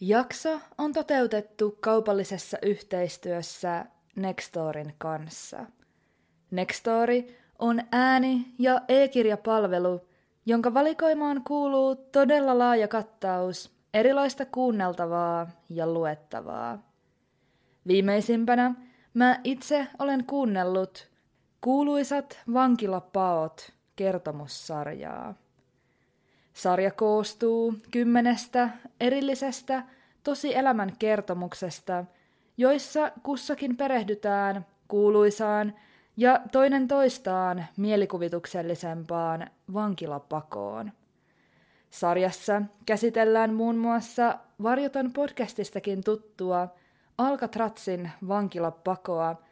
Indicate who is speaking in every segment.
Speaker 1: Jakso on toteutettu kaupallisessa yhteistyössä Nextorin kanssa. Nextori on ääni- ja e-kirjapalvelu, jonka valikoimaan kuuluu todella laaja kattaus erilaista kuunneltavaa ja luettavaa. Viimeisimpänä mä itse olen kuunnellut kuuluisat vankilapaot kertomussarjaa. Sarja koostuu kymmenestä erillisestä tosielämän kertomuksesta, joissa kussakin perehdytään kuuluisaan ja toinen toistaan mielikuvituksellisempaan vankilapakoon. Sarjassa käsitellään muun muassa Varjoton podcastistakin tuttua Alcatrazin vankilapakoa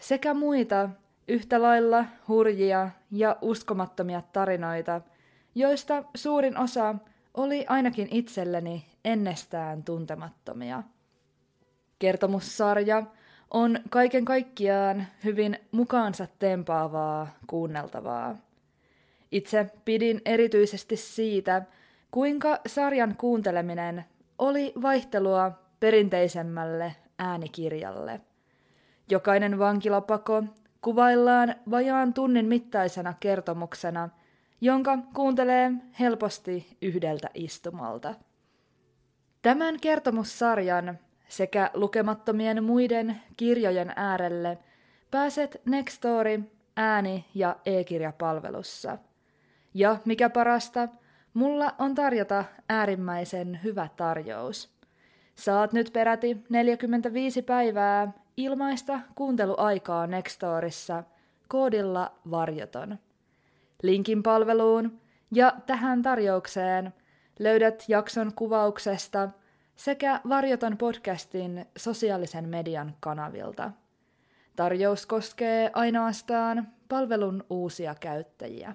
Speaker 1: sekä muita yhtä lailla hurjia ja uskomattomia tarinoita, joista suurin osa oli ainakin itselleni ennestään tuntemattomia. Kertomussarja on kaiken kaikkiaan hyvin mukaansa tempaavaa kuunneltavaa. Itse pidin erityisesti siitä, kuinka sarjan kuunteleminen oli vaihtelua perinteisemmälle äänikirjalle. Jokainen vankilapako kuvaillaan vajaan tunnin mittaisena kertomuksena, jonka kuuntelee helposti yhdeltä istumalta. Tämän kertomussarjan sekä lukemattomien muiden kirjojen äärelle pääset Nextory ääni- ja e-kirjapalvelussa. Ja mikä parasta, mulla on tarjota äärimmäisen hyvä tarjous. Saat nyt peräti 45 päivää ilmaista kuunteluaikaa Nextorissa koodilla varjoton. Linkin palveluun ja tähän tarjoukseen löydät jakson kuvauksesta sekä Varjoton podcastin sosiaalisen median kanavilta. Tarjous koskee ainoastaan palvelun uusia käyttäjiä.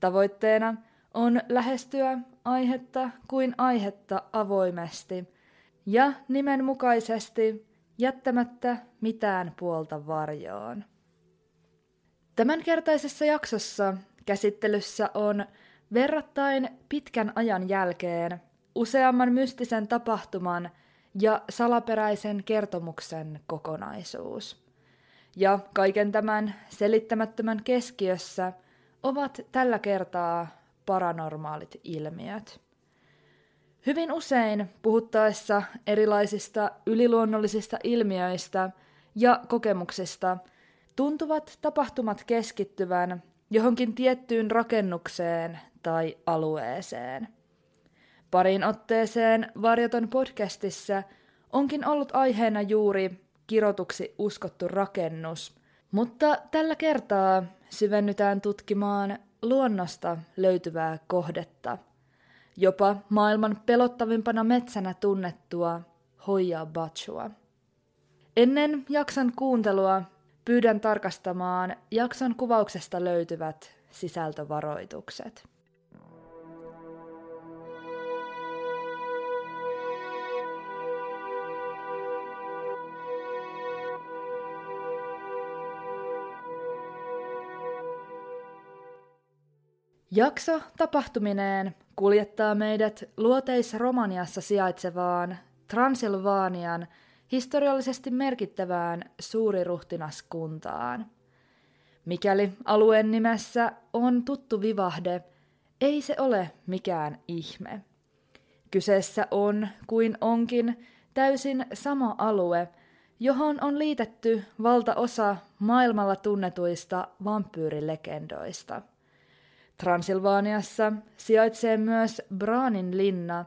Speaker 1: Tavoitteena on lähestyä aihetta kuin aihetta avoimesti ja nimenmukaisesti jättämättä mitään puolta varjoon. Tämänkertaisessa jaksossa käsittelyssä on verrattain pitkän ajan jälkeen useamman mystisen tapahtuman ja salaperäisen kertomuksen kokonaisuus. Ja kaiken tämän selittämättömän keskiössä – ovat tällä kertaa paranormaalit ilmiöt. Hyvin usein puhuttaessa erilaisista yliluonnollisista ilmiöistä ja kokemuksista tuntuvat tapahtumat keskittyvän johonkin tiettyyn rakennukseen tai alueeseen. Parin otteeseen Varjoton podcastissa onkin ollut aiheena juuri kirotuksi uskottu rakennus, mutta tällä kertaa syvennytään tutkimaan luonnosta löytyvää kohdetta, jopa maailman pelottavimpana metsänä tunnettua Hoya Bachua. Ennen jakson kuuntelua pyydän tarkastamaan jakson kuvauksesta löytyvät sisältövaroitukset. Jakso tapahtumineen kuljettaa meidät luoteis-Romaniassa sijaitsevaan Transilvaanian historiallisesti merkittävään suuriruhtinaskuntaan. Mikäli alueen nimessä on tuttu vivahde, ei se ole mikään ihme. Kyseessä on kuin onkin täysin sama alue, johon on liitetty valtaosa maailmalla tunnetuista vampyyrilegendoista. Transilvaaniassa sijaitsee myös Branin linna,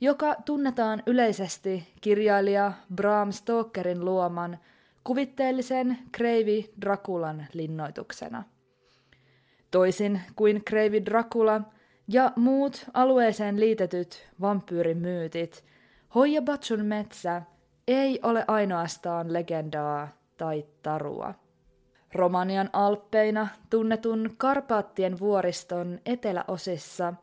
Speaker 1: joka tunnetaan yleisesti kirjailija Bram Stokerin luoman kuvitteellisen Kreivi Drakulan linnoituksena. Toisin kuin Kreivi Dracula ja muut alueeseen liitetyt vampyyrimyytit, Hoijabatsun metsä ei ole ainoastaan legendaa tai tarua. Romanian alppeina tunnetun Karpaattien vuoriston eteläosissa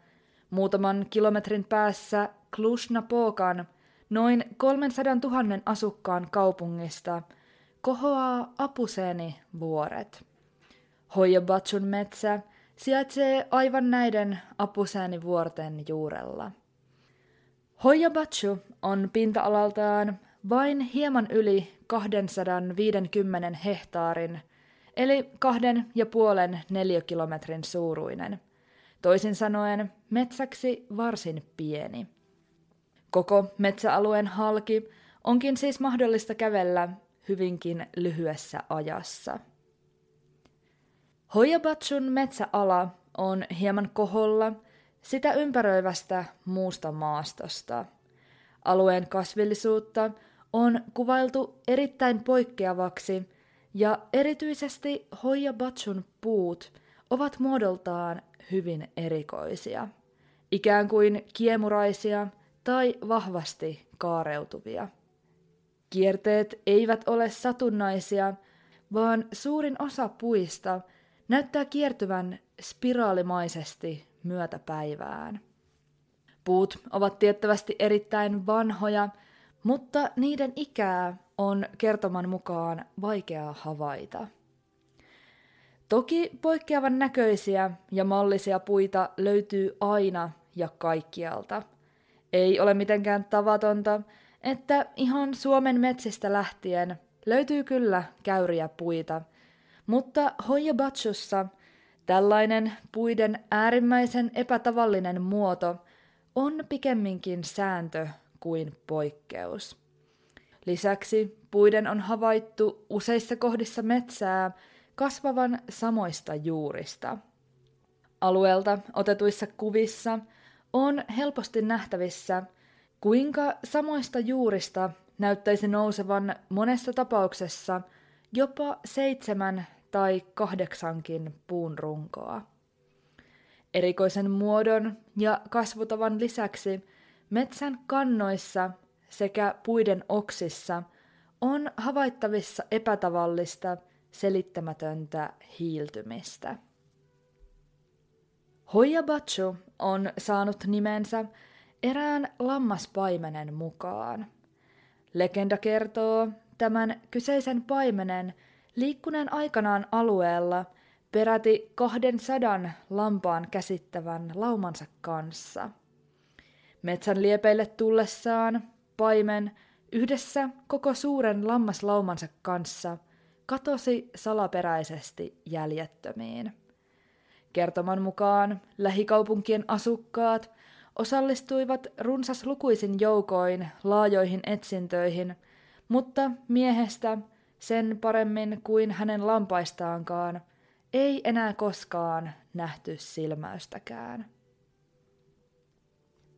Speaker 1: muutaman kilometrin päässä Cluj-Napocan noin 300 000 asukkaan kaupungista kohoaa Apuseni vuoret. Hoijabatsun metsä sijaitsee aivan näiden Apuseni vuorten juurella. Hoijabatsu on pinta-alaltaan vain hieman yli 250 hehtaarin, eli kahden ja puolen neliökilometrin suuruinen. Toisin sanoen metsäksi varsin pieni. Koko metsäalueen halki onkin siis mahdollista kävellä hyvinkin lyhyessä ajassa. Hoijabatsun metsäala on hieman koholla sitä ympäröivästä muusta maastosta. Alueen kasvillisuutta on kuvailtu erittäin poikkeavaksi ja erityisesti Hoijabatsun puut ovat muodoltaan hyvin erikoisia, ikään kuin kiemuraisia tai vahvasti kaareutuvia. Kierteet eivät ole satunnaisia, vaan suurin osa puista näyttää kiertyvän spiraalimaisesti myötäpäivään. Puut ovat tiettävästi erittäin vanhoja, mutta niiden ikää on kertoman mukaan vaikea havaita. Toki poikkeavan näköisiä ja mallisia puita löytyy aina ja kaikkialta. Ei ole mitenkään tavatonta, että ihan Suomen metsistä lähtien löytyy kyllä käyriä puita, mutta Hoijabatsussa tällainen puiden äärimmäisen epätavallinen muoto on pikemminkin sääntö kuin poikkeus. Lisäksi puiden on havaittu useissa kohdissa metsää kasvavan samoista juurista. Alueelta otetuissa kuvissa on helposti nähtävissä, kuinka samoista juurista näyttäisi nousevan monessa tapauksessa jopa seitsemän tai kahdeksankin puun runkoa. Erikoisen muodon ja kasvutavan lisäksi metsän kannoissa sekä puiden oksissa on havaittavissa epätavallista selittämätöntä hiiltymistä. Hoijabatsu on saanut nimensä erään lammaspaimenen mukaan. Legenda kertoo tämän kyseisen paimenen liikkuneen aikanaan alueella peräti 200 lampaan käsittävän laumansa kanssa. Metsän liepeille tullessaan paimen yhdessä koko suuren lammaslaumansa kanssa katosi salaperäisesti jäljettömiin. Kertoman mukaan lähikaupunkien asukkaat osallistuivat runsaslukuisin joukoin laajoihin etsintöihin, mutta miehestä sen paremmin kuin hänen lampaistaankaan ei enää koskaan nähty silmäystäkään.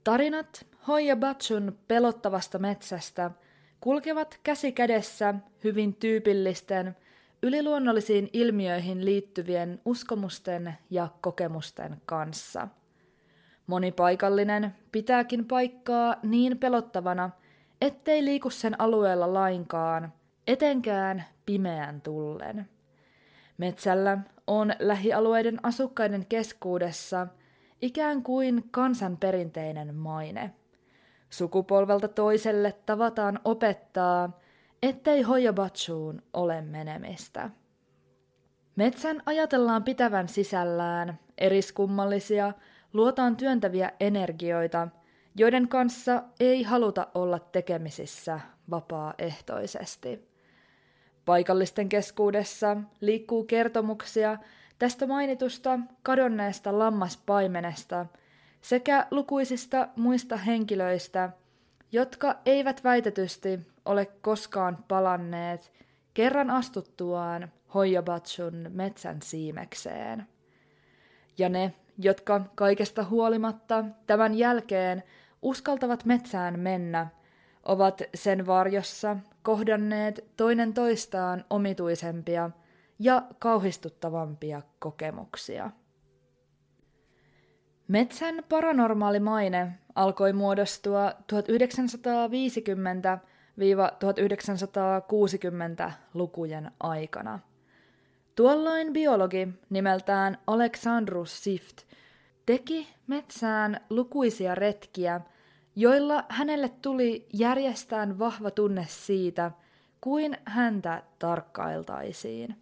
Speaker 1: Tarinat Hoija Batsun pelottavasta metsästä kulkevat käsi kädessä hyvin tyypillisten yliluonnollisiin ilmiöihin liittyvien uskomusten ja kokemusten kanssa. Moni paikallinen pitääkin paikkaa niin pelottavana, ettei liiku sen alueella lainkaan, etenkään pimeän tullen. Metsällä on lähialueiden asukkaiden keskuudessa ikään kuin kansanperinteinen maine. Sukupolvelta toiselle tavataan opettaa, ettei hoijabatsuun ole menemistä. Metsän ajatellaan pitävän sisällään eriskummallisia, luotaan työntäviä energioita, joiden kanssa ei haluta olla tekemisissä vapaaehtoisesti. Paikallisten keskuudessa liikkuu kertomuksia tästä mainitusta kadonneesta lammaspaimenesta sekä lukuisista muista henkilöistä, jotka eivät väitetysti ole koskaan palanneet kerran astuttuaan Hoijabatsun metsän siimekseen. Ja ne, jotka kaikesta huolimatta tämän jälkeen uskaltavat metsään mennä, ovat sen varjossa kohdanneet toinen toistaan omituisempia ja kauhistuttavampia kokemuksia. Metsän paranormaali maine alkoi muodostua 1950-1960 aikana. Tuolloin biologi nimeltään Alexandrus Sift teki metsään lukuisia retkiä, joilla hänelle tuli järjestään vahva tunne siitä, kuin häntä tarkkailtaisiin.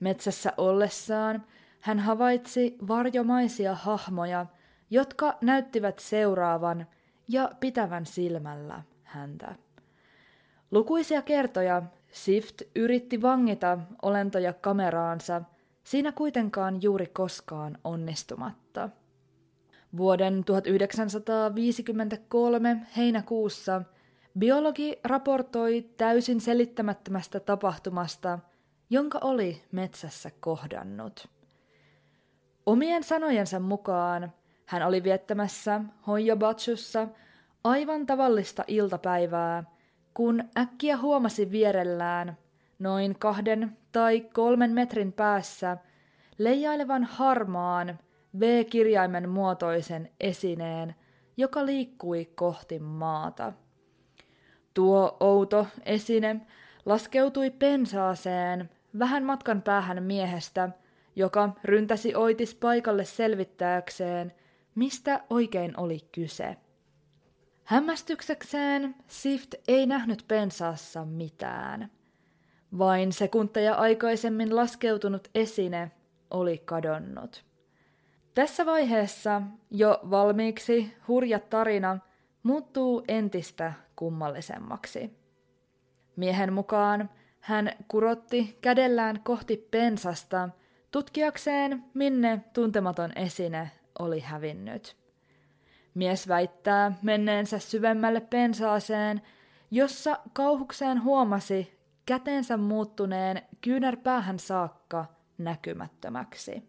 Speaker 1: Metsässä ollessaan hän havaitsi varjomaisia hahmoja, jotka näyttivät seuraavan ja pitävän silmällä häntä. Lukuisia kertoja Sift yritti vangita olentoja kameraansa, siinä kuitenkaan juuri koskaan onnistumatta. Vuoden 1953 heinäkuussa biologi raportoi täysin selittämättömästä tapahtumasta, jonka oli metsässä kohdannut. Omien sanojensa mukaan hän oli viettämässä Hoijabatsussa aivan tavallista iltapäivää, kun äkkiä huomasi vierellään noin kahden tai kolmen metrin päässä leijailevan harmaan V-kirjaimen muotoisen esineen, joka liikkui kohti maata. Tuo outo esine laskeutui pensaaseen vähän matkan päähän miehestä, joka ryntäsi oitis paikalle selvittääkseen, mistä oikein oli kyse. Hämmästyksekseen Sift ei nähnyt pensaassa mitään. Vain sekunteja aikaisemmin laskeutunut esine oli kadonnut. Tässä vaiheessa jo valmiiksi hurja tarina muuttuu entistä kummallisemmaksi. Miehen mukaan hän kurotti kädellään kohti pensasta tutkiakseen, minne tuntematon esine oli hävinnyt. Mies väittää menneensä syvemmälle pensaaseen, jossa kauhukseen huomasi kätensä muuttuneen kyynärpäähän saakka näkymättömäksi.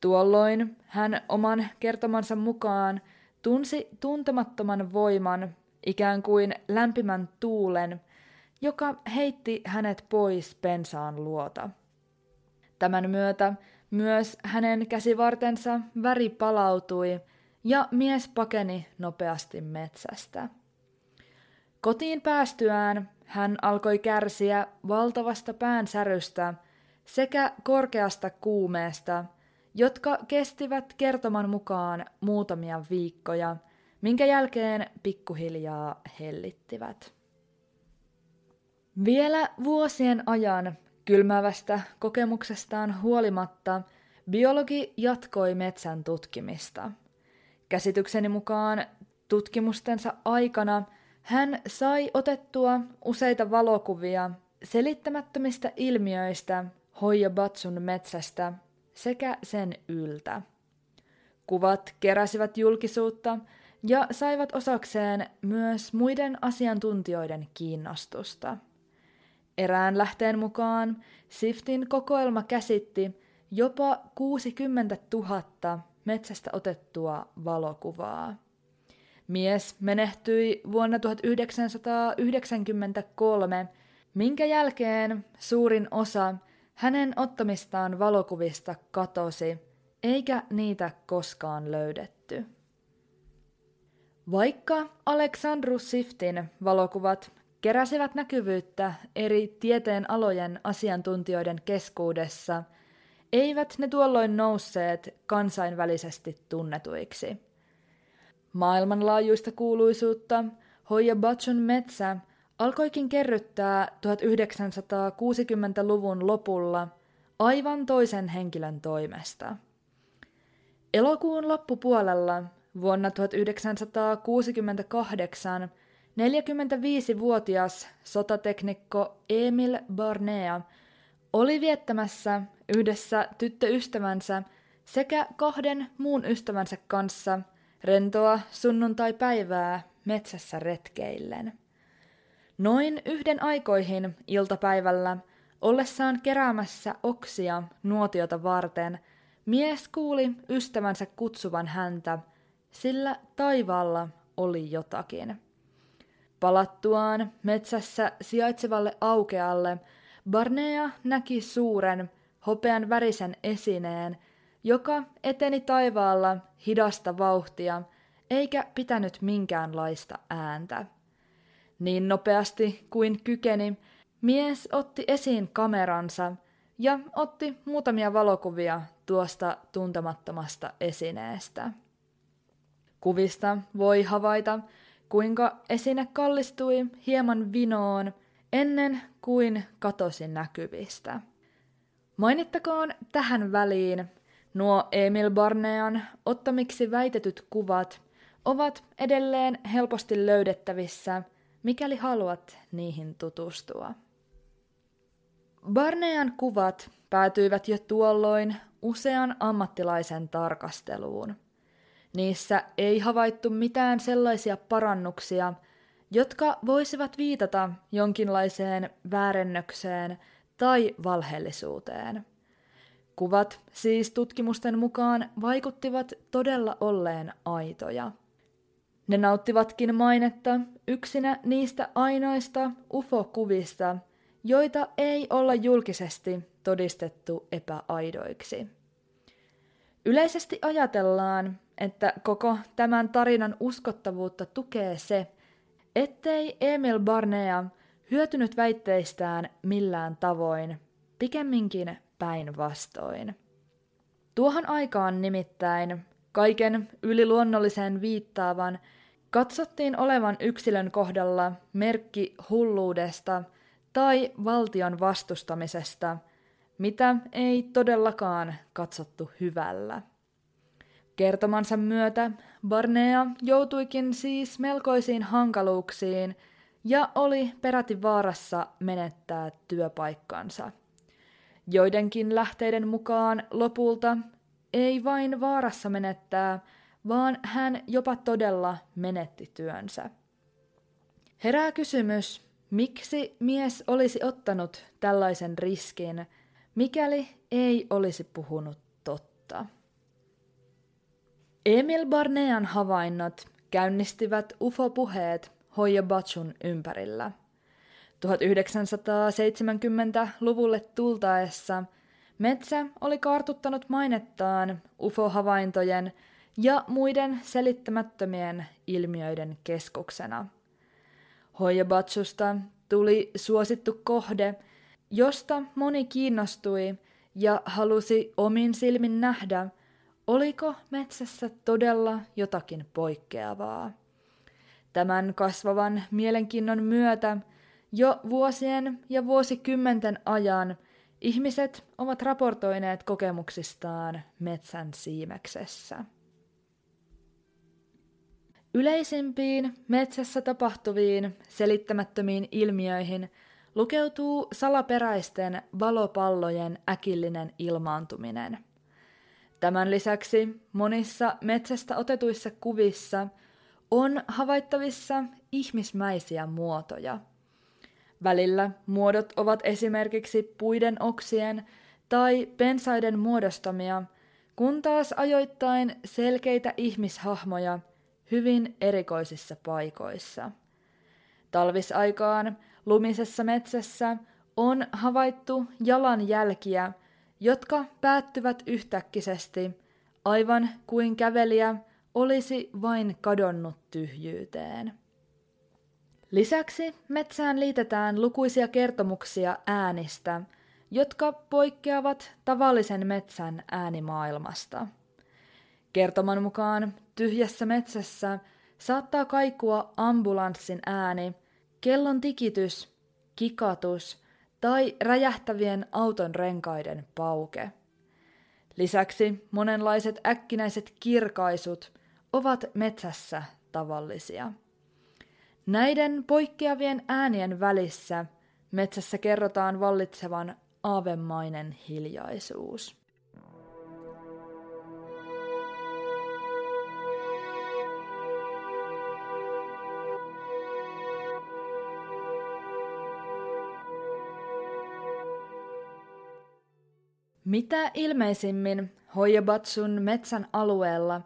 Speaker 1: Tuolloin hän oman kertomansa mukaan tunsi tuntemattoman voiman, ikään kuin lämpimän tuulen, joka heitti hänet pois pensaan luota. Tämän myötä myös hänen käsivartensa väri palautui ja mies pakeni nopeasti metsästä. Kotiin päästyään hän alkoi kärsiä valtavasta päänsärystä sekä korkeasta kuumeesta, jotka kestivät kertoman mukaan muutamia viikkoja, minkä jälkeen pikkuhiljaa hellittivät. Vielä vuosien ajan kylmävästä kokemuksestaan huolimatta biologi jatkoi metsän tutkimista. Käsitykseni mukaan tutkimustensa aikana hän sai otettua useita valokuvia selittämättömistä ilmiöistä Hoijabatsun metsästä sekä sen yltä. Kuvat keräsivät julkisuutta ja saivat osakseen myös muiden asiantuntijoiden kiinnostusta. Erään lähteen mukaan Siftin kokoelma käsitti jopa 60 000 metsästä otettua valokuvaa. Mies menehtyi vuonna 1993, minkä jälkeen suurin osa hänen ottamistaan valokuvista katosi, eikä niitä koskaan löydetty. Vaikka Aleksandrus Siftin valokuvat keräsivät näkyvyyttä eri tieteen alojen asiantuntijoiden keskuudessa, eivät ne tuolloin nousseet kansainvälisesti tunnetuiksi. Maailmanlaajuista kuuluisuutta Hoija Batson metsä alkoikin kerryttää 1960-luvun lopulla aivan toisen henkilön toimesta. Elokuun loppupuolella vuonna 1968 45-vuotias sotateknikko Emil Barnea oli viettämässä yhdessä tyttöystävänsä sekä kahden muun ystävänsä kanssa rentoa sunnuntai-päivää metsässä retkeillen. Noin yhden aikoihin iltapäivällä ollessaan keräämässä oksia nuotiota varten, mies kuuli ystävänsä kutsuvan häntä, sillä taivaalla oli jotakin. Palattuaan metsässä sijaitsevalle aukealle, Barnea näki suuren, hopean värisen esineen, joka eteni taivaalla hidasta vauhtia, eikä pitänyt minkäänlaista ääntä. Niin nopeasti kuin kykeni, mies otti esiin kameransa ja otti muutamia valokuvia tuosta tuntemattomasta esineestä. Kuvista voi havaita, kuinka esine kallistui hieman vinoon ennen kuin katosi näkyvistä. Mainittakoon tähän väliin, nuo Emil Barnean ottamiksi väitetyt kuvat ovat edelleen helposti löydettävissä, mikäli haluat niihin tutustua. Barnean kuvat päätyivät jo tuolloin usean ammattilaisen tarkasteluun. Niissä ei havaittu mitään sellaisia parannuksia, jotka voisivat viitata jonkinlaiseen väärennökseen tai valheellisuuteen. Kuvat siis tutkimusten mukaan vaikuttivat todella olleen aitoja. Ne nauttivatkin mainetta yksinä niistä ainoista UFO-kuvista, joita ei olla julkisesti todistettu epäaidoiksi. Yleisesti ajatellaan, että koko tämän tarinan uskottavuutta tukee se, ettei Emil Barnea hyötynyt väitteistään millään tavoin, pikemminkin päinvastoin. Tuohon aikaan nimittäin kaiken yliluonnolliseen viittaavan katsottiin olevan yksilön kohdalla merkki hulluudesta tai valtion vastustamisesta, mitä ei todellakaan katsottu hyvällä. Kertomansa myötä Barnea joutuikin siis melkoisiin hankaluuksiin ja oli peräti vaarassa menettää työpaikkansa. Joidenkin lähteiden mukaan lopulta ei vain vaarassa menettää, vaan hän jopa todella menetti työnsä. Herää kysymys, miksi mies olisi ottanut tällaisen riskin, mikäli ei olisi puhunut totta. Emil Barnean havainnot käynnistivät UFO-puheet Hoya Bachun ympärillä. 1970-luvulle tultaessa metsä oli kartuttanut mainettaan UFO-havaintojen ja muiden selittämättömien ilmiöiden keskuksena. Hoijabatsusta tuli suosittu kohde, josta moni kiinnostui ja halusi omin silmin nähdä, oliko metsässä todella jotakin poikkeavaa. Tämän kasvavan mielenkiinnon myötä jo vuosien ja vuosikymmenten ajan ihmiset ovat raportoineet kokemuksistaan metsän siimeksessä. Yleisimpiin metsässä tapahtuviin selittämättömiin ilmiöihin lukeutuu salaperäisten valopallojen äkillinen ilmaantuminen. Tämän lisäksi monissa metsästä otetuissa kuvissa on havaittavissa ihmismäisiä muotoja. Välillä muodot ovat esimerkiksi puiden oksien tai pensaiden muodostamia, kun taas ajoittain selkeitä ihmishahmoja – hyvin erikoisissa paikoissa. Talvisaikaan lumisessa metsässä on havaittu jalanjälkiä, jotka päättyvät yhtäkkisesti, aivan kuin kävelijä olisi vain kadonnut tyhjyyteen. Lisäksi metsään liitetään lukuisia kertomuksia äänistä, jotka poikkeavat tavallisen metsän äänimaailmasta. Kertoman mukaan tyhjässä metsässä saattaa kaikua ambulanssin ääni, kellon tikitys, kikatus tai räjähtävien auton renkaiden pauke. Lisäksi monenlaiset äkkinäiset kirkaisut ovat metsässä tavallisia. Näiden poikkeavien äänien välissä metsässä kerrotaan vallitsevan aavemainen hiljaisuus. Mitä ilmeisimmin Hoijabatsun metsän alueella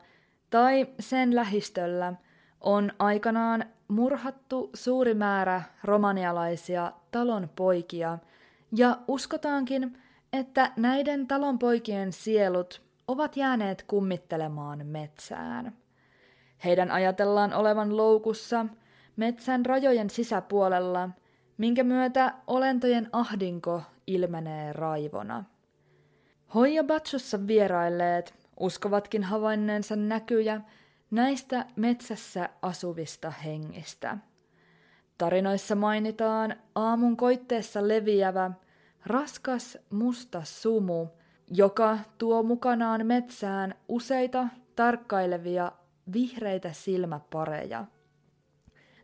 Speaker 1: tai sen lähistöllä on aikanaan murhattu suuri määrä romanialaisia talonpoikia, ja uskotaankin, että näiden talonpoikien sielut ovat jääneet kummittelemaan metsään. Heidän ajatellaan olevan loukussa metsän rajojen sisäpuolella, minkä myötä olentojen ahdinko ilmenee raivona. Batsussa vierailleet uskovatkin havainneensa näkyjä näistä metsässä asuvista hengistä. Tarinoissa mainitaan aamun koitteessa leviävä, raskas musta sumu, joka tuo mukanaan metsään useita tarkkailevia vihreitä silmäpareja.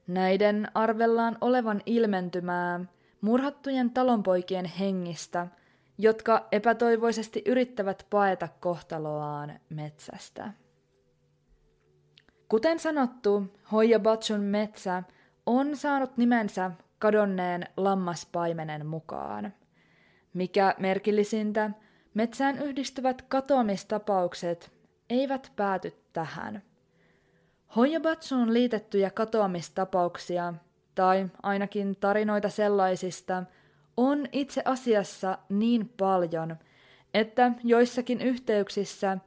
Speaker 1: Näiden arvellaan olevan ilmentymää murhattujen talonpoikien hengistä, jotka epätoivoisesti yrittävät paeta kohtaloaan metsästä. Kuten sanottu, Batsun metsä on saanut nimensä kadonneen lammaspaimenen mukaan. Mikä merkillisintä, metsään yhdistyvät katoamistapaukset eivät pääty tähän. Hoijabatsuun liitettyjä katoamistapauksia, tai ainakin tarinoita sellaisista, on itse asiassa niin paljon, että joissakin yhteyksissä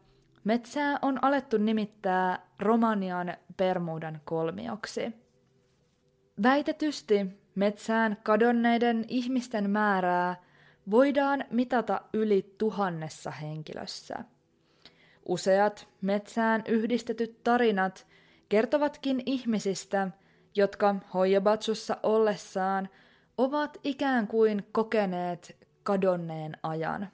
Speaker 1: metsää on alettu nimittää Romanian Bermudan kolmioksi. Väitetysti metsään kadonneiden ihmisten määrää voidaan mitata yli tuhannessa henkilössä. Useat metsään yhdistetyt tarinat kertovatkin ihmisistä, jotka Hoijabatsussa ollessaan ovat ikään kuin kokeneet kadonneen ajan.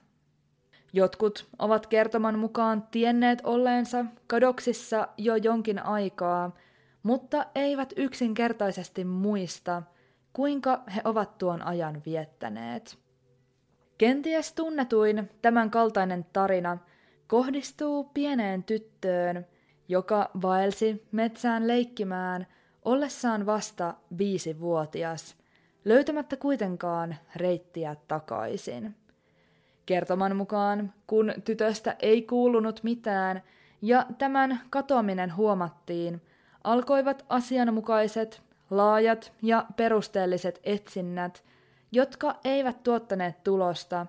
Speaker 1: Jotkut ovat kertoman mukaan tienneet olleensa kadoksissa jo jonkin aikaa, mutta eivät yksinkertaisesti muista, kuinka he ovat tuon ajan viettäneet. Kenties tunnetuin tämän kaltainen tarina kohdistuu pieneen tyttöön, joka vaelsi metsään leikkimään ollessaan vasta viisivuotias, löytämättä kuitenkaan reittiä takaisin. Kertoman mukaan, kun tytöstä ei kuulunut mitään ja tämän katoaminen huomattiin, alkoivat asianmukaiset, laajat ja perusteelliset etsinnät, jotka eivät tuottaneet tulosta,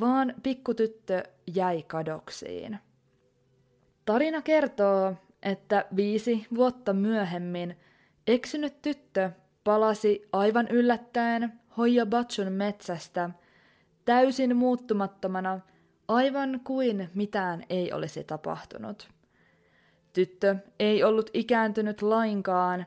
Speaker 1: vaan pikkutyttö jäi kadoksiin. Tarina kertoo, että viisi vuotta myöhemmin eksynyt tyttö palasi aivan yllättäen Hoija Batsun metsästä täysin muuttumattomana, aivan kuin mitään ei olisi tapahtunut. Tyttö ei ollut ikääntynyt lainkaan,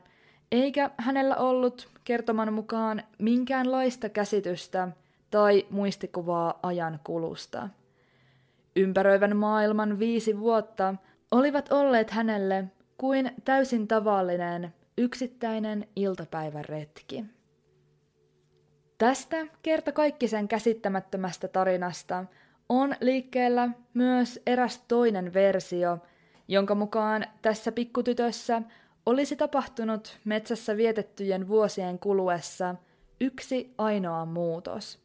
Speaker 1: eikä hänellä ollut kertoman mukaan minkäänlaista käsitystä tai muistikuvaa ajan kulusta. Ympäröivän maailman viisi vuotta olivat olleet hänelle kuin täysin tavallinen yksittäinen iltapäivän retki. Tästä kerta kaikkisen käsittämättömästä tarinasta on liikkeellä myös eräs toinen versio, jonka mukaan tässä pikkutytössä olisi tapahtunut metsässä vietettyjen vuosien kuluessa yksi ainoa muutos.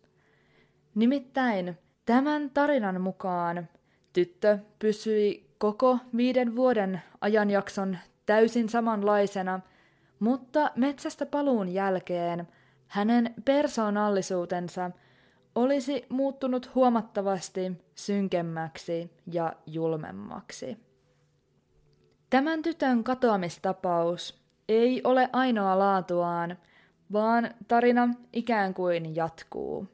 Speaker 1: Nimittäin tämän tarinan mukaan tyttö pysyi koko viiden vuoden ajanjakson täysin samanlaisena, mutta metsästä paluun jälkeen hänen persoonallisuutensa olisi muuttunut huomattavasti synkemmäksi ja julmemmaksi. Tämän tytön katoamistapaus ei ole ainoa laatuaan, vaan tarina ikään kuin jatkuu.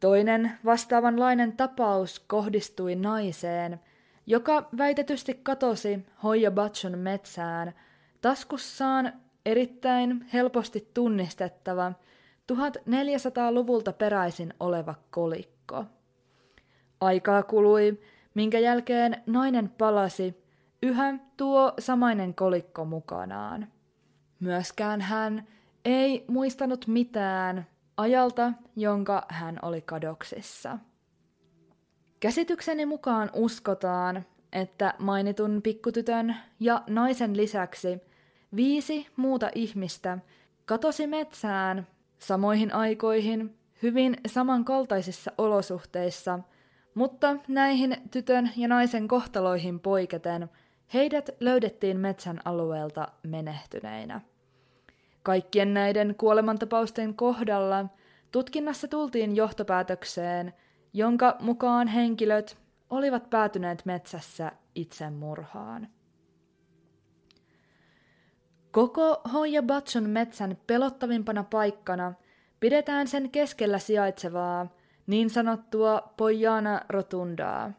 Speaker 1: Toinen vastaavanlainen tapaus kohdistui naiseen, joka väitetysti katosi Hoija Batsun metsään taskussaan erittäin helposti tunnistettava 1400-luvulta peräisin oleva kolikko. Aikaa kului, minkä jälkeen nainen palasi yhä tuo samainen kolikko mukanaan. Myöskään hän ei muistanut mitään ajalta, jonka hän oli kadoksissa. Käsitykseni mukaan uskotaan, että mainitun pikkutytön ja naisen lisäksi viisi muuta ihmistä katosi metsään samoihin aikoihin hyvin samankaltaisissa olosuhteissa mutta näihin tytön ja naisen kohtaloihin poiketen heidät löydettiin metsän alueelta menehtyneinä. Kaikkien näiden kuolemantapausten kohdalla tutkinnassa tultiin johtopäätökseen, jonka mukaan henkilöt olivat päätyneet metsässä itsemurhaan. Koko Hoja Batson metsän pelottavimpana paikkana pidetään sen keskellä sijaitsevaa niin sanottua Pojana rotundaa.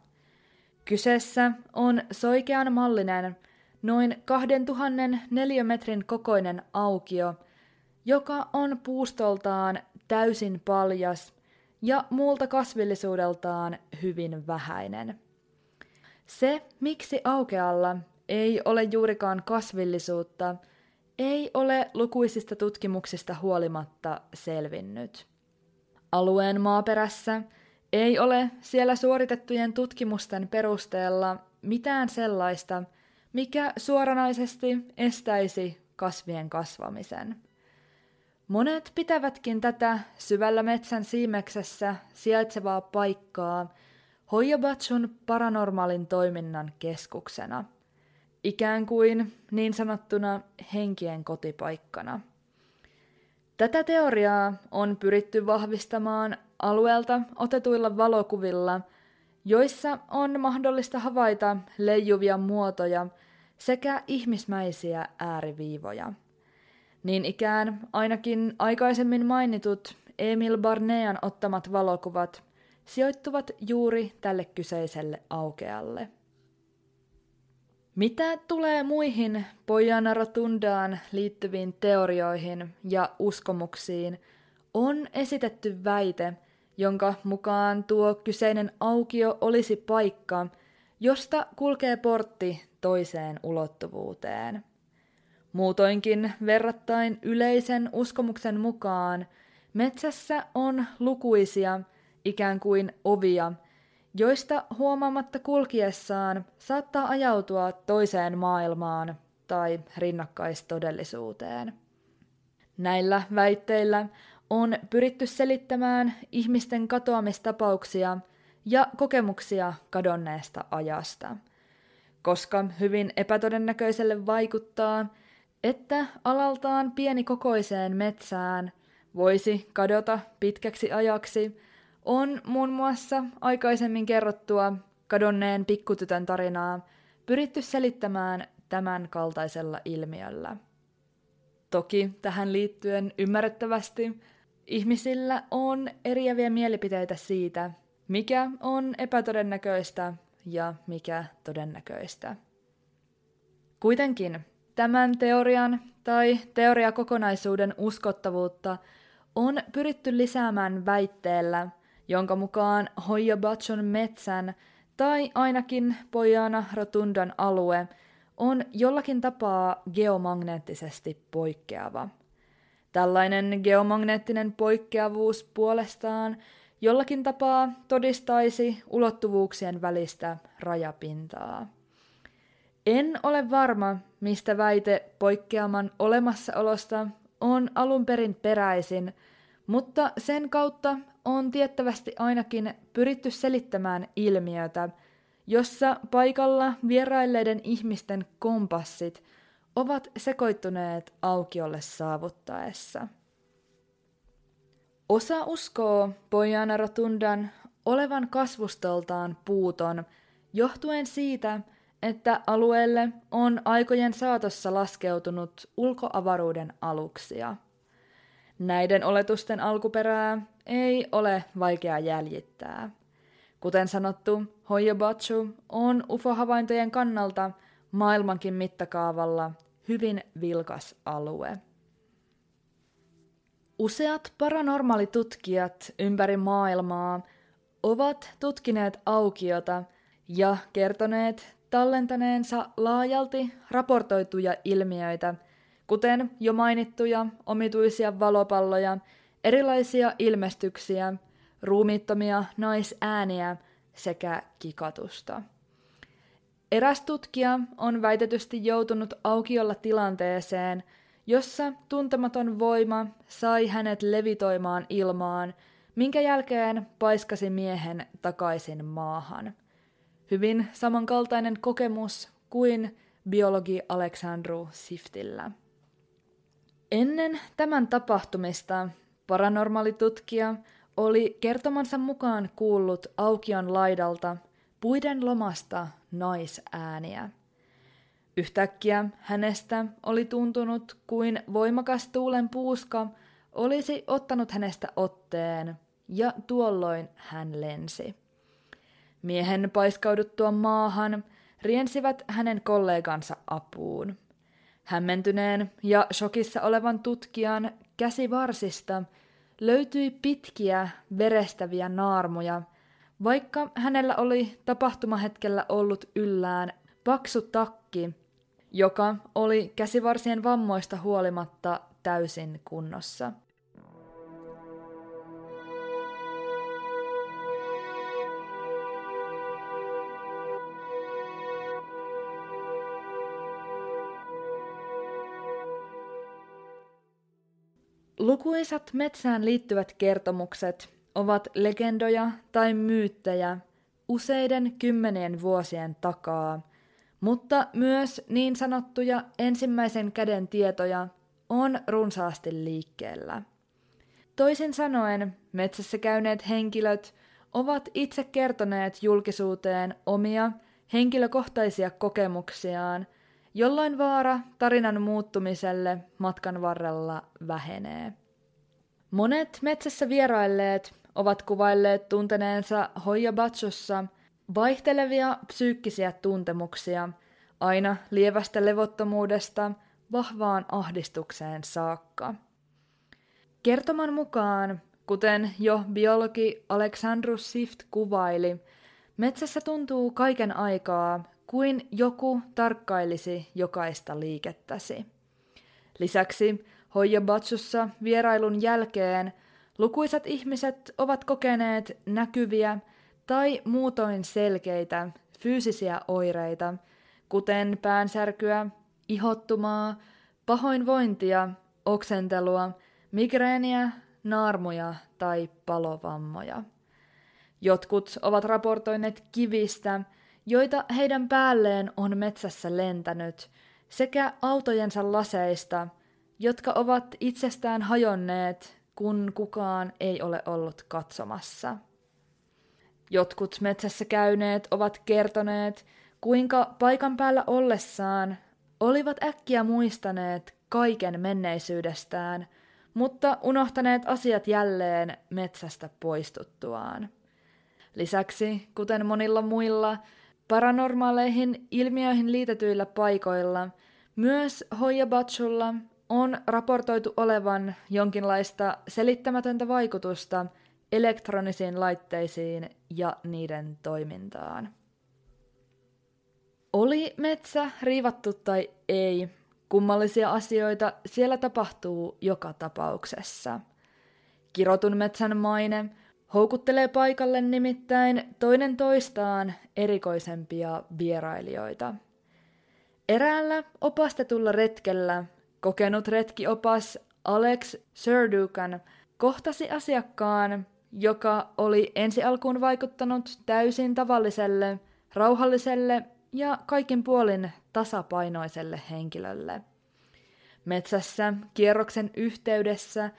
Speaker 1: Kyseessä on soikean mallinen, noin 2000 neliömetrin kokoinen aukio, joka on puustoltaan täysin paljas ja muulta kasvillisuudeltaan hyvin vähäinen. Se, miksi aukealla ei ole juurikaan kasvillisuutta, ei ole lukuisista tutkimuksista huolimatta selvinnyt. Alueen maaperässä ei ole siellä suoritettujen tutkimusten perusteella mitään sellaista, mikä suoranaisesti estäisi kasvien kasvamisen. Monet pitävätkin tätä syvällä metsän siimeksessä sijaitsevaa paikkaa Hoijabatsun paranormaalin toiminnan keskuksena, ikään kuin niin sanottuna henkien kotipaikkana. Tätä teoriaa on pyritty vahvistamaan alueelta otetuilla valokuvilla, joissa on mahdollista havaita leijuvia muotoja sekä ihmismäisiä ääriviivoja. Niin ikään ainakin aikaisemmin mainitut Emil Barnean ottamat valokuvat sijoittuvat juuri tälle kyseiselle aukealle. Mitä tulee muihin Pojana Rotundaan liittyviin teorioihin ja uskomuksiin, on esitetty väite, jonka mukaan tuo kyseinen aukio olisi paikka, josta kulkee portti toiseen ulottuvuuteen. Muutoinkin verrattain yleisen uskomuksen mukaan metsässä on lukuisia ikään kuin ovia, joista huomaamatta kulkiessaan saattaa ajautua toiseen maailmaan tai rinnakkaistodellisuuteen. Näillä väitteillä on pyritty selittämään ihmisten katoamistapauksia ja kokemuksia kadonneesta ajasta, koska hyvin epätodennäköiselle vaikuttaa, että alaltaan pienikokoiseen metsään voisi kadota pitkäksi ajaksi, on muun muassa aikaisemmin kerrottua kadonneen pikkutytön tarinaa pyritty selittämään tämän kaltaisella ilmiöllä. Toki tähän liittyen ymmärrettävästi ihmisillä on eriäviä mielipiteitä siitä, mikä on epätodennäköistä ja mikä todennäköistä. Kuitenkin Tämän teorian tai teoriakokonaisuuden uskottavuutta on pyritty lisäämään väitteellä, jonka mukaan Hoijabatson metsän tai ainakin Pojana Rotundan alue on jollakin tapaa geomagneettisesti poikkeava. Tällainen geomagneettinen poikkeavuus puolestaan jollakin tapaa todistaisi ulottuvuuksien välistä rajapintaa. En ole varma, mistä väite poikkeaman olemassaolosta on alun perin peräisin, mutta sen kautta on tiettävästi ainakin pyritty selittämään ilmiötä, jossa paikalla vierailleiden ihmisten kompassit ovat sekoittuneet aukiolle saavuttaessa. Osa uskoo Pojana Rotundan olevan kasvustoltaan puuton johtuen siitä, että alueelle on aikojen saatossa laskeutunut ulkoavaruuden aluksia. Näiden oletusten alkuperää ei ole vaikea jäljittää. Kuten sanottu, Hoijabatsu on UFO-havaintojen kannalta maailmankin mittakaavalla hyvin vilkas alue. Useat paranormaalitutkijat ympäri maailmaa ovat tutkineet aukiota ja kertoneet tallentaneensa laajalti raportoituja ilmiöitä, kuten jo mainittuja omituisia valopalloja, erilaisia ilmestyksiä, ruumiittomia naisääniä sekä kikatusta. Eräs tutkija on väitetysti joutunut aukiolla tilanteeseen, jossa tuntematon voima sai hänet levitoimaan ilmaan minkä jälkeen paiskasi miehen takaisin maahan. Hyvin samankaltainen kokemus kuin biologi Aleksandru Siftillä. Ennen tämän tapahtumista paranormaalitutkija oli kertomansa mukaan kuullut aukion laidalta puiden lomasta naisääniä. Yhtäkkiä hänestä oli tuntunut kuin voimakas tuulen puuska olisi ottanut hänestä otteen, ja tuolloin hän lensi. Miehen paiskauduttua maahan riensivät hänen kollegansa apuun. Hämmentyneen ja shokissa olevan tutkijan käsivarsista löytyi pitkiä verestäviä naarmuja, vaikka hänellä oli tapahtumahetkellä ollut yllään paksu takki, joka oli käsivarsien vammoista huolimatta täysin kunnossa. Lukuisat metsään liittyvät kertomukset ovat legendoja tai myyttejä useiden kymmenien vuosien takaa, mutta myös niin sanottuja ensimmäisen käden tietoja on runsaasti liikkeellä. Toisin sanoen, metsässä käyneet henkilöt ovat itse kertoneet julkisuuteen omia henkilökohtaisia kokemuksiaan – jolloin vaara tarinan muuttumiselle matkan varrella vähenee. Monet metsässä vierailleet ovat kuvailleet tunteneensa Hoijabatsossa vaihtelevia psyykkisiä tuntemuksia, aina lievästä levottomuudesta vahvaan ahdistukseen saakka. Kertoman mukaan, kuten jo biologi Alexandrus Sift kuvaili, metsässä tuntuu kaiken aikaa kuin joku tarkkailisi jokaista liikettäsi. Lisäksi Hoijabatsussa vierailun jälkeen lukuisat ihmiset ovat kokeneet näkyviä tai muutoin selkeitä fyysisiä oireita, kuten päänsärkyä, ihottumaa, pahoinvointia, oksentelua, migreeniä, naarmuja tai palovammoja. Jotkut ovat raportoineet kivistä, joita heidän päälleen on metsässä lentänyt, sekä autojensa laseista, jotka ovat itsestään hajonneet, kun kukaan ei ole ollut katsomassa. Jotkut metsässä käyneet ovat kertoneet, kuinka paikan päällä ollessaan olivat äkkiä muistaneet kaiken menneisyydestään, mutta unohtaneet asiat jälleen metsästä poistuttuaan. Lisäksi, kuten monilla muilla, Paranormaaleihin ilmiöihin liitetyillä paikoilla, myös Hoijabatsulla, on raportoitu olevan jonkinlaista selittämätöntä vaikutusta elektronisiin laitteisiin ja niiden toimintaan. Oli metsä riivattu tai ei, kummallisia asioita siellä tapahtuu joka tapauksessa. Kirotun metsän maine Houkuttelee paikalle nimittäin toinen toistaan erikoisempia vierailijoita. Eräällä opastetulla retkellä kokenut retkiopas Alex Serdukan kohtasi asiakkaan, joka oli ensi alkuun vaikuttanut täysin tavalliselle, rauhalliselle ja kaikin puolin tasapainoiselle henkilölle. Metsässä kierroksen yhteydessä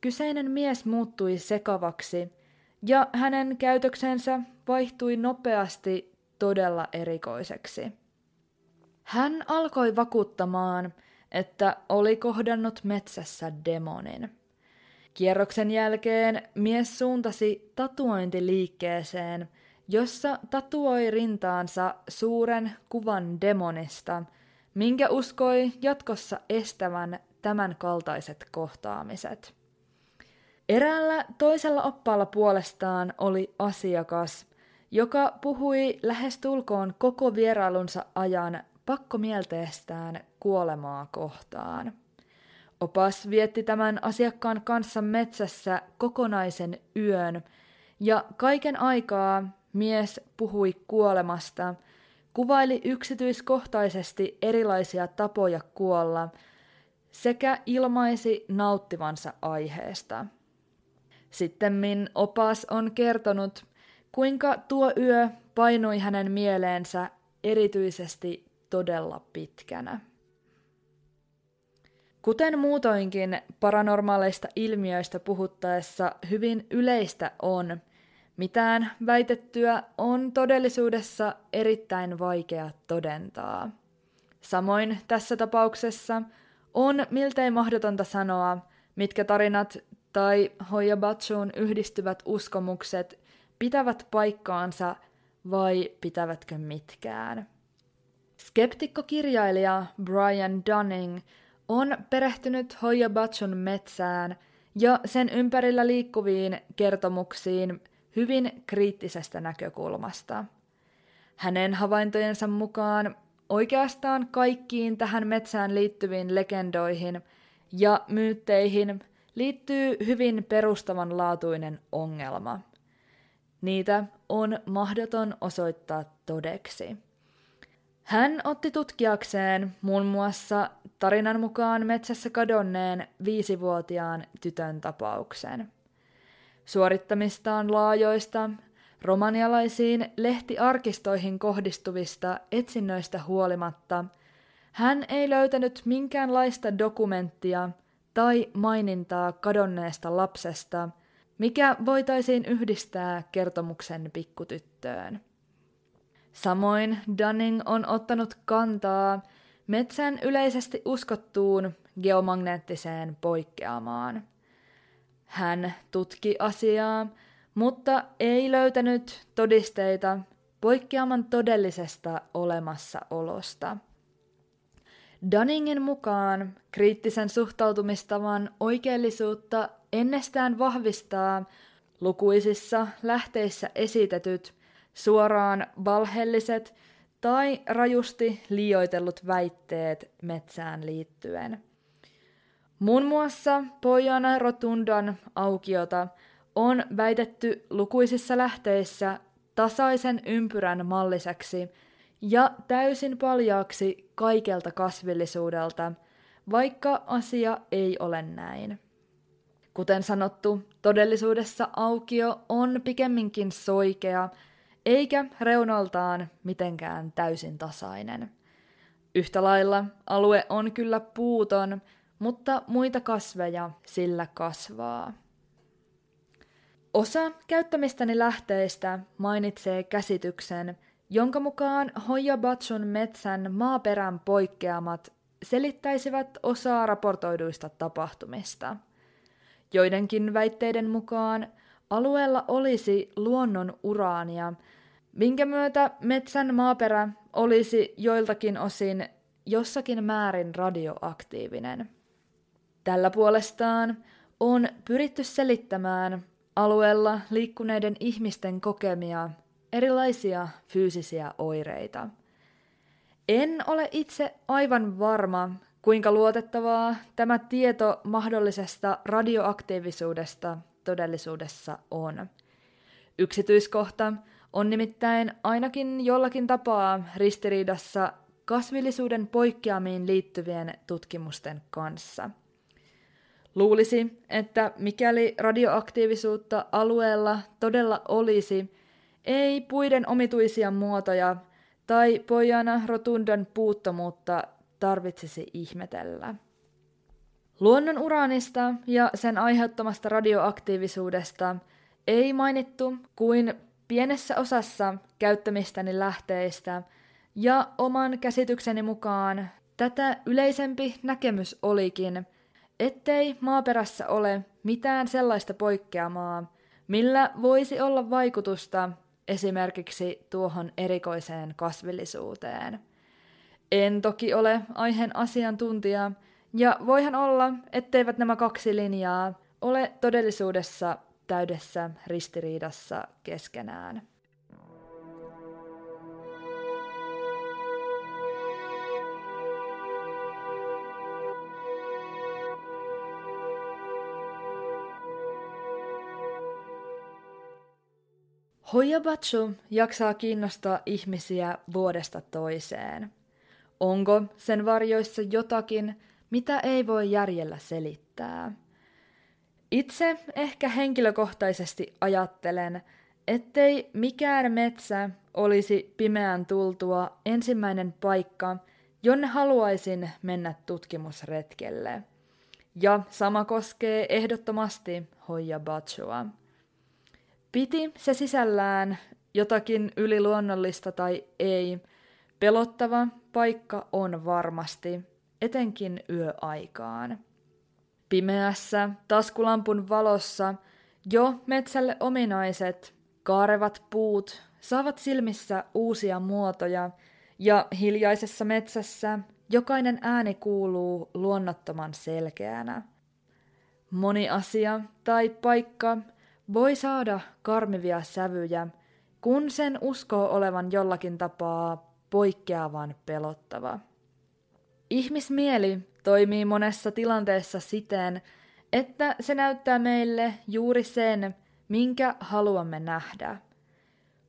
Speaker 1: kyseinen mies muuttui sekavaksi ja hänen käytöksensä vaihtui nopeasti todella erikoiseksi. Hän alkoi vakuuttamaan, että oli kohdannut metsässä demonin. Kierroksen jälkeen mies suuntasi tatuointiliikkeeseen, jossa tatuoi rintaansa suuren kuvan demonista, minkä uskoi jatkossa estävän tämän kaltaiset kohtaamiset. Eräällä toisella oppaalla puolestaan oli asiakas, joka puhui lähestulkoon koko vierailunsa ajan pakkomielteestään kuolemaa kohtaan. Opas vietti tämän asiakkaan kanssa metsässä kokonaisen yön, ja kaiken aikaa mies puhui kuolemasta, kuvaili yksityiskohtaisesti erilaisia tapoja kuolla sekä ilmaisi nauttivansa aiheesta. Sittemmin opas on kertonut, kuinka tuo yö painui hänen mieleensä erityisesti todella pitkänä. Kuten muutoinkin paranormaaleista ilmiöistä puhuttaessa hyvin yleistä on, mitään väitettyä on todellisuudessa erittäin vaikea todentaa. Samoin tässä tapauksessa on miltei mahdotonta sanoa, mitkä tarinat tai Hoijabatsuun yhdistyvät uskomukset pitävät paikkaansa vai pitävätkö mitkään. Skeptikkokirjailija Brian Dunning on perehtynyt Hoijabatsun metsään ja sen ympärillä liikkuviin kertomuksiin hyvin kriittisestä näkökulmasta. Hänen havaintojensa mukaan oikeastaan kaikkiin tähän metsään liittyviin legendoihin ja myytteihin liittyy hyvin perustavanlaatuinen ongelma. Niitä on mahdoton osoittaa todeksi. Hän otti tutkijakseen muun muassa tarinan mukaan metsässä kadonneen viisivuotiaan tytön tapauksen. Suorittamistaan laajoista, romanialaisiin lehtiarkistoihin kohdistuvista etsinnöistä huolimatta, hän ei löytänyt minkäänlaista dokumenttia tai mainintaa kadonneesta lapsesta, mikä voitaisiin yhdistää kertomuksen pikkutyttöön. Samoin Dunning on ottanut kantaa metsän yleisesti uskottuun geomagneettiseen poikkeamaan. Hän tutki asiaa, mutta ei löytänyt todisteita poikkeaman todellisesta olemassaolosta. Dunningin mukaan kriittisen suhtautumistavan oikeellisuutta ennestään vahvistaa lukuisissa lähteissä esitetyt suoraan valheelliset tai rajusti liioitellut väitteet metsään liittyen. Muun muassa Pojana Rotundan aukiota on väitetty lukuisissa lähteissä tasaisen ympyrän malliseksi ja täysin paljaaksi kaikelta kasvillisuudelta, vaikka asia ei ole näin. Kuten sanottu, todellisuudessa aukio on pikemminkin soikea eikä reunaltaan mitenkään täysin tasainen. Yhtä lailla alue on kyllä puuton, mutta muita kasveja sillä kasvaa. Osa käyttämistäni lähteistä mainitsee käsityksen, jonka mukaan Hoijabatsun metsän maaperän poikkeamat selittäisivät osaa raportoiduista tapahtumista. Joidenkin väitteiden mukaan alueella olisi luonnon uraania, minkä myötä metsän maaperä olisi joiltakin osin jossakin määrin radioaktiivinen. Tällä puolestaan on pyritty selittämään alueella liikkuneiden ihmisten kokemia erilaisia fyysisiä oireita. En ole itse aivan varma, kuinka luotettavaa tämä tieto mahdollisesta radioaktiivisuudesta todellisuudessa on. Yksityiskohta on nimittäin ainakin jollakin tapaa ristiriidassa kasvillisuuden poikkeamiin liittyvien tutkimusten kanssa. Luulisi, että mikäli radioaktiivisuutta alueella todella olisi, ei puiden omituisia muotoja tai pojana rotundan puuttomuutta tarvitsisi ihmetellä. Luonnon uraanista ja sen aiheuttamasta radioaktiivisuudesta ei mainittu kuin pienessä osassa käyttämistäni lähteistä, ja oman käsitykseni mukaan tätä yleisempi näkemys olikin, ettei maaperässä ole mitään sellaista poikkeamaa, millä voisi olla vaikutusta esimerkiksi tuohon erikoiseen kasvillisuuteen. En toki ole aiheen asiantuntija, ja voihan olla, etteivät nämä kaksi linjaa ole todellisuudessa täydessä ristiriidassa keskenään. Hoijabatsu jaksaa kiinnostaa ihmisiä vuodesta toiseen. Onko sen varjoissa jotakin, mitä ei voi järjellä selittää? Itse ehkä henkilökohtaisesti ajattelen, ettei mikään metsä olisi pimeän tultua ensimmäinen paikka, jonne haluaisin mennä tutkimusretkelle. Ja sama koskee ehdottomasti Hoija Bachua. Piti se sisällään jotakin yliluonnollista tai ei, pelottava paikka on varmasti, etenkin yöaikaan. Pimeässä, taskulampun valossa, jo metsälle ominaiset, kaarevat puut saavat silmissä uusia muotoja, ja hiljaisessa metsässä jokainen ääni kuuluu luonnottoman selkeänä. Moni asia tai paikka voi saada karmivia sävyjä, kun sen uskoo olevan jollakin tapaa poikkeavan pelottava. Ihmismieli toimii monessa tilanteessa siten, että se näyttää meille juuri sen, minkä haluamme nähdä.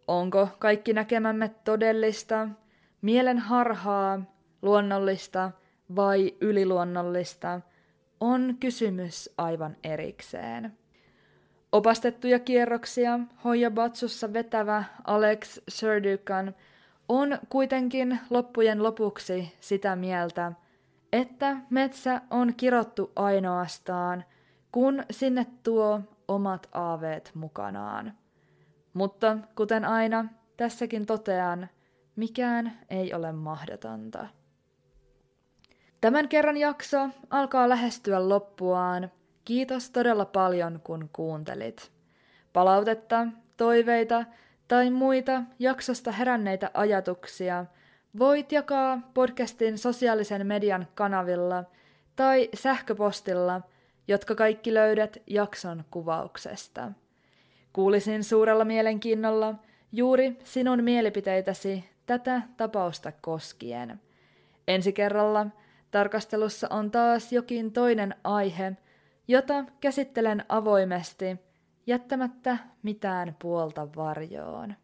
Speaker 1: Onko kaikki näkemämme todellista, mielen harhaa, luonnollista vai yliluonnollista, on kysymys aivan erikseen. Opastettuja kierroksia Hoijabatsussa vetävä Alex Serdukan on kuitenkin loppujen lopuksi sitä mieltä, että metsä on kirottu ainoastaan, kun sinne tuo omat aaveet mukanaan. Mutta kuten aina, tässäkin totean, mikään ei ole mahdotonta. Tämän kerran jakso alkaa lähestyä loppuaan. Kiitos todella paljon, kun kuuntelit. Palautetta, toiveita tai muita jaksosta heränneitä ajatuksia voit jakaa podcastin sosiaalisen median kanavilla tai sähköpostilla, jotka kaikki löydät jakson kuvauksesta. Kuulisin suurella mielenkiinnolla juuri sinun mielipiteitäsi tätä tapausta koskien. Ensi kerralla tarkastelussa on taas jokin toinen aihe, jota käsittelen avoimesti, jättämättä mitään puolta varjoon.